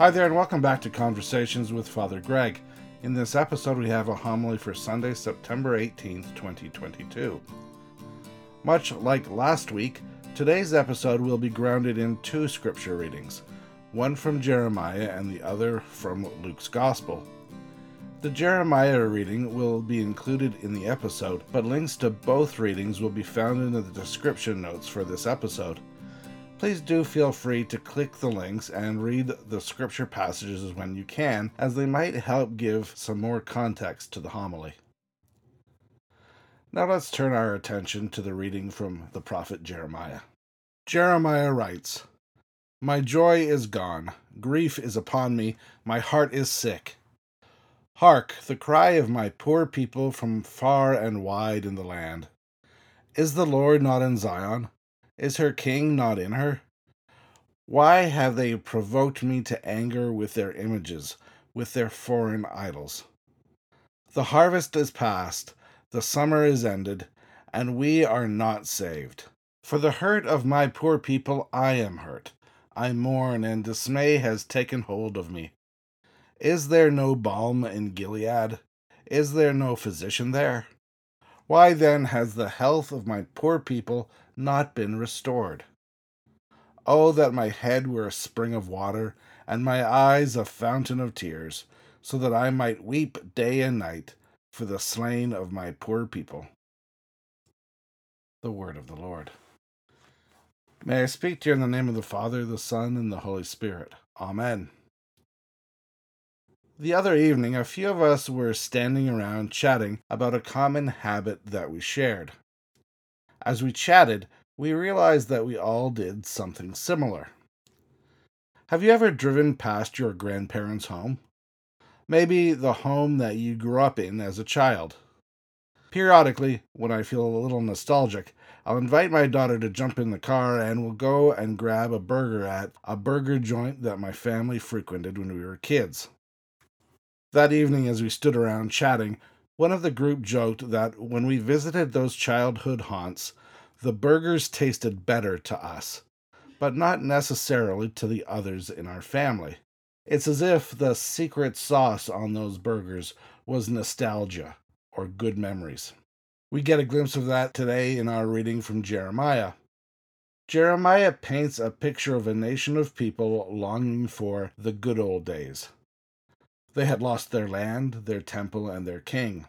Hi there, and welcome back to Conversations with Father Greg. In this episode, we have a homily for Sunday, September 18th, 2022. Much like last week, today's episode will be grounded in two scripture readings one from Jeremiah and the other from Luke's Gospel. The Jeremiah reading will be included in the episode, but links to both readings will be found in the description notes for this episode. Please do feel free to click the links and read the scripture passages when you can, as they might help give some more context to the homily. Now let's turn our attention to the reading from the prophet Jeremiah. Jeremiah writes, My joy is gone, grief is upon me, my heart is sick. Hark, the cry of my poor people from far and wide in the land. Is the Lord not in Zion? Is her king not in her? Why have they provoked me to anger with their images, with their foreign idols? The harvest is past, the summer is ended, and we are not saved. For the hurt of my poor people I am hurt. I mourn, and dismay has taken hold of me. Is there no balm in Gilead? Is there no physician there? Why then has the health of my poor people not been restored? Oh, that my head were a spring of water, and my eyes a fountain of tears, so that I might weep day and night for the slain of my poor people. The word of the Lord. May I speak to you in the name of the Father, the Son, and the Holy Spirit. Amen. The other evening, a few of us were standing around chatting about a common habit that we shared. As we chatted, we realized that we all did something similar. Have you ever driven past your grandparents' home? Maybe the home that you grew up in as a child. Periodically, when I feel a little nostalgic, I'll invite my daughter to jump in the car and we'll go and grab a burger at a burger joint that my family frequented when we were kids. That evening, as we stood around chatting, one of the group joked that when we visited those childhood haunts, the burgers tasted better to us, but not necessarily to the others in our family. It's as if the secret sauce on those burgers was nostalgia or good memories. We get a glimpse of that today in our reading from Jeremiah. Jeremiah paints a picture of a nation of people longing for the good old days. They had lost their land, their temple, and their king.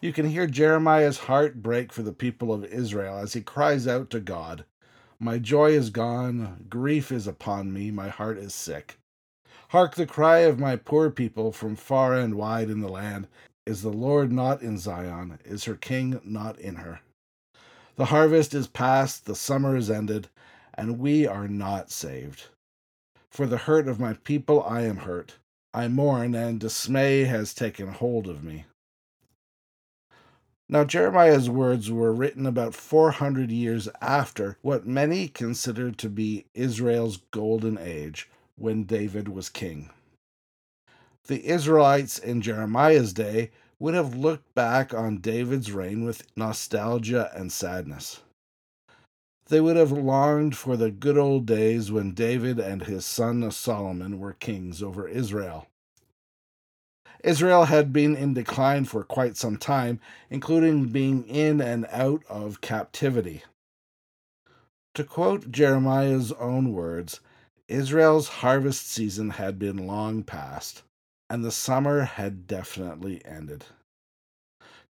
You can hear Jeremiah's heart break for the people of Israel as he cries out to God, My joy is gone, grief is upon me, my heart is sick. Hark the cry of my poor people from far and wide in the land. Is the Lord not in Zion? Is her king not in her? The harvest is past, the summer is ended, and we are not saved. For the hurt of my people I am hurt. I mourn, and dismay has taken hold of me. Now, Jeremiah's words were written about 400 years after what many consider to be Israel's golden age, when David was king. The Israelites in Jeremiah's day would have looked back on David's reign with nostalgia and sadness. They would have longed for the good old days when David and his son Solomon were kings over Israel. Israel had been in decline for quite some time, including being in and out of captivity. To quote Jeremiah's own words, Israel's harvest season had been long past, and the summer had definitely ended.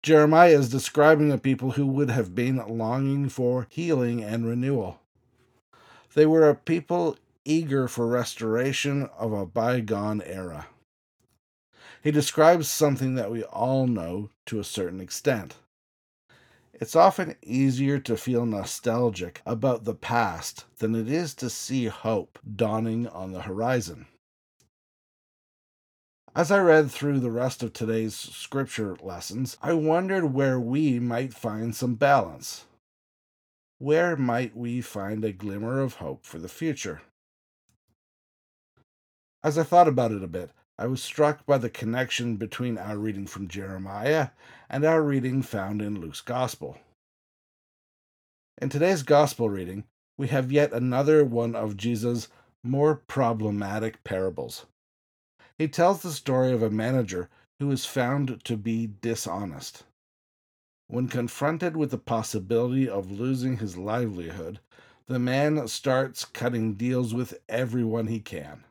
Jeremiah is describing a people who would have been longing for healing and renewal. They were a people eager for restoration of a bygone era. He describes something that we all know to a certain extent. It's often easier to feel nostalgic about the past than it is to see hope dawning on the horizon. As I read through the rest of today's scripture lessons, I wondered where we might find some balance. Where might we find a glimmer of hope for the future? As I thought about it a bit, I was struck by the connection between our reading from Jeremiah and our reading found in Luke's Gospel. In today's Gospel reading, we have yet another one of Jesus' more problematic parables. He tells the story of a manager who is found to be dishonest. When confronted with the possibility of losing his livelihood, the man starts cutting deals with everyone he can.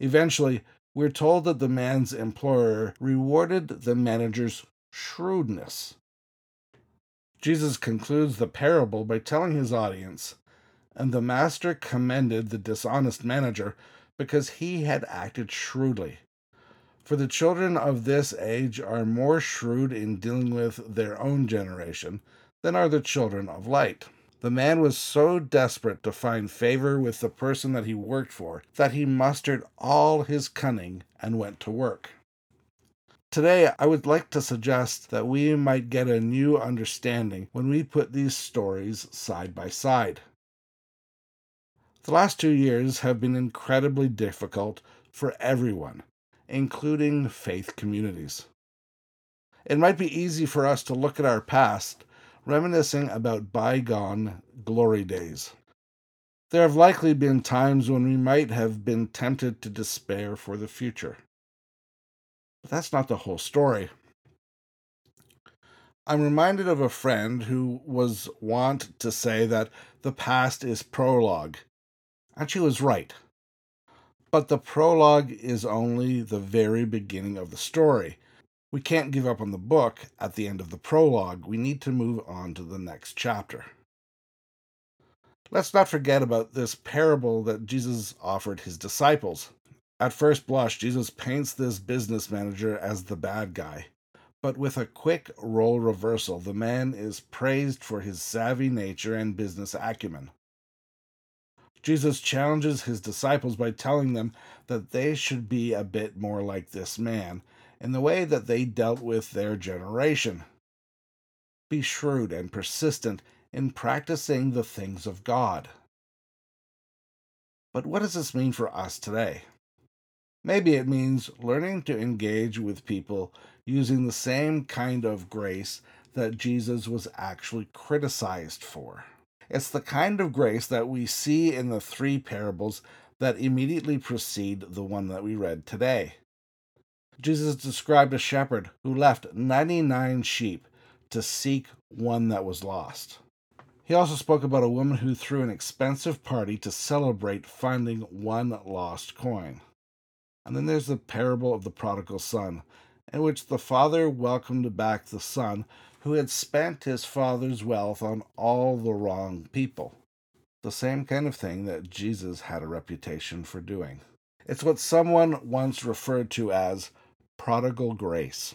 Eventually, we're told that the man's employer rewarded the manager's shrewdness. Jesus concludes the parable by telling his audience, and the master commended the dishonest manager because he had acted shrewdly. For the children of this age are more shrewd in dealing with their own generation than are the children of light. The man was so desperate to find favor with the person that he worked for that he mustered all his cunning and went to work. Today, I would like to suggest that we might get a new understanding when we put these stories side by side. The last two years have been incredibly difficult for everyone, including faith communities. It might be easy for us to look at our past reminiscing about bygone glory days. There have likely been times when we might have been tempted to despair for the future. But that's not the whole story. I'm reminded of a friend who was wont to say that the past is prologue, and she was right. But the prologue is only the very beginning of the story, we can't give up on the book at the end of the prologue. We need to move on to the next chapter. Let's not forget about this parable that Jesus offered his disciples. At first blush, Jesus paints this business manager as the bad guy. But with a quick role reversal, the man is praised for his savvy nature and business acumen. Jesus challenges his disciples by telling them that they should be a bit more like this man in the way that they dealt with their generation. Be shrewd and persistent in practicing the things of God. But what does this mean for us today? Maybe it means learning to engage with people using the same kind of grace that Jesus was actually criticized for. It's the kind of grace that we see in the three parables that immediately precede the one that we read today. Jesus described a shepherd who left 99 sheep to seek one that was lost. He also spoke about a woman who threw an expensive party to celebrate finding one lost coin. And then there's the parable of the prodigal son, in which the father welcomed back the son who had spent his father's wealth on all the wrong people. The same kind of thing that Jesus had a reputation for doing. It's what someone once referred to as prodigal grace.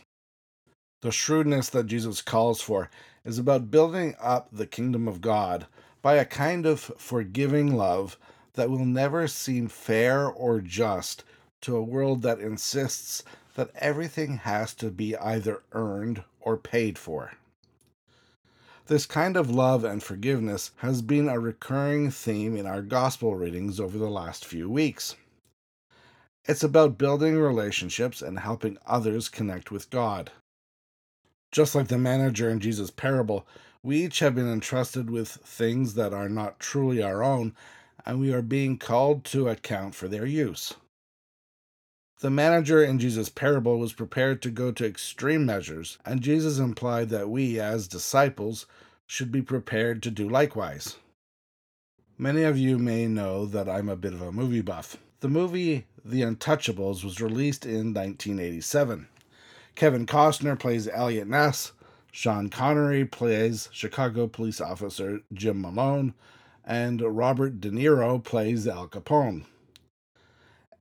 The shrewdness that Jesus calls for is about building up the kingdom of God by a kind of forgiving love that will never seem fair or just to a world that insists that everything has to be either earned or paid for. This kind of love and forgiveness has been a recurring theme in our gospel readings over the last few weeks. It's about building relationships and helping others connect with God. Just like the manager in Jesus' parable, we each have been entrusted with things that are not truly our own, and we are being called to account for their use. The manager in Jesus' parable was prepared to go to extreme measures, and Jesus implied that we, as disciples, should be prepared to do likewise. Many of you may know that I'm a bit of a movie buff. The movie The Untouchables was released in 1987. Kevin Costner plays Eliot Ness, Sean Connery plays Chicago police officer Jim Malone, and Robert De Niro plays Al Capone.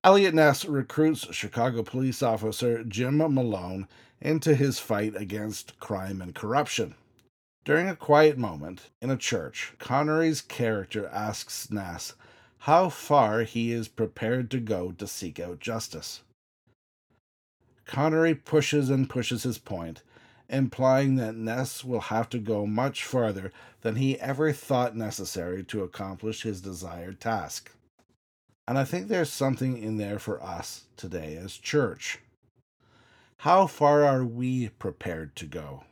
Eliot Ness recruits Chicago police officer Jim Malone into his fight against crime and corruption. During a quiet moment in a church, Connery's character asks Ness how far he is prepared to go to seek out justice. Connery pushes and pushes his point, implying that Ness will have to go much farther than he ever thought necessary to accomplish his desired task. And I think there's something in there for us today as church. How far are we prepared to go?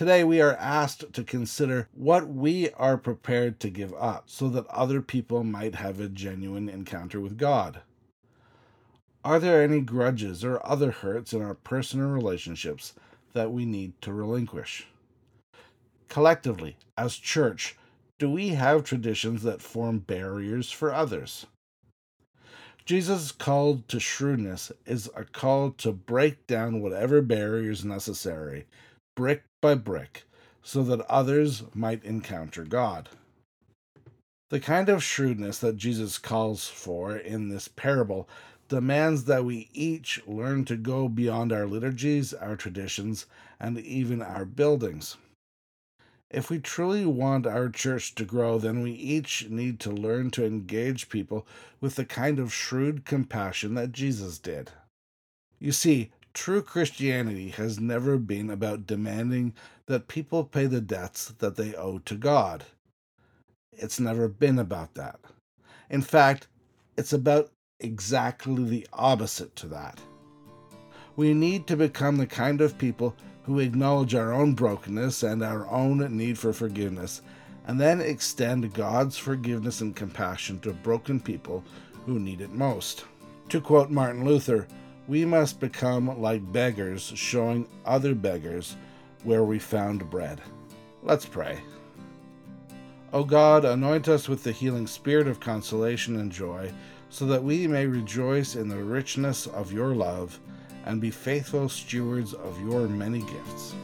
Today, we are asked to consider what we are prepared to give up so that other people might have a genuine encounter with God. Are there any grudges or other hurts in our personal relationships that we need to relinquish? Collectively, as church, do we have traditions that form barriers for others? Jesus' call to shrewdness is a call to break down whatever barriers necessary brick by brick, so that others might encounter God. The kind of shrewdness that Jesus calls for in this parable demands that we each learn to go beyond our liturgies, our traditions, and even our buildings. If we truly want our church to grow, then we each need to learn to engage people with the kind of shrewd compassion that Jesus did. You see, True Christianity has never been about demanding that people pay the debts that they owe to God. It's never been about that. In fact, it's about exactly the opposite to that. We need to become the kind of people who acknowledge our own brokenness and our own need for forgiveness, and then extend God's forgiveness and compassion to broken people who need it most. To quote Martin Luther, we must become like beggars, showing other beggars where we found bread. Let's pray. O God, anoint us with the healing spirit of consolation and joy, so that we may rejoice in the richness of your love and be faithful stewards of your many gifts.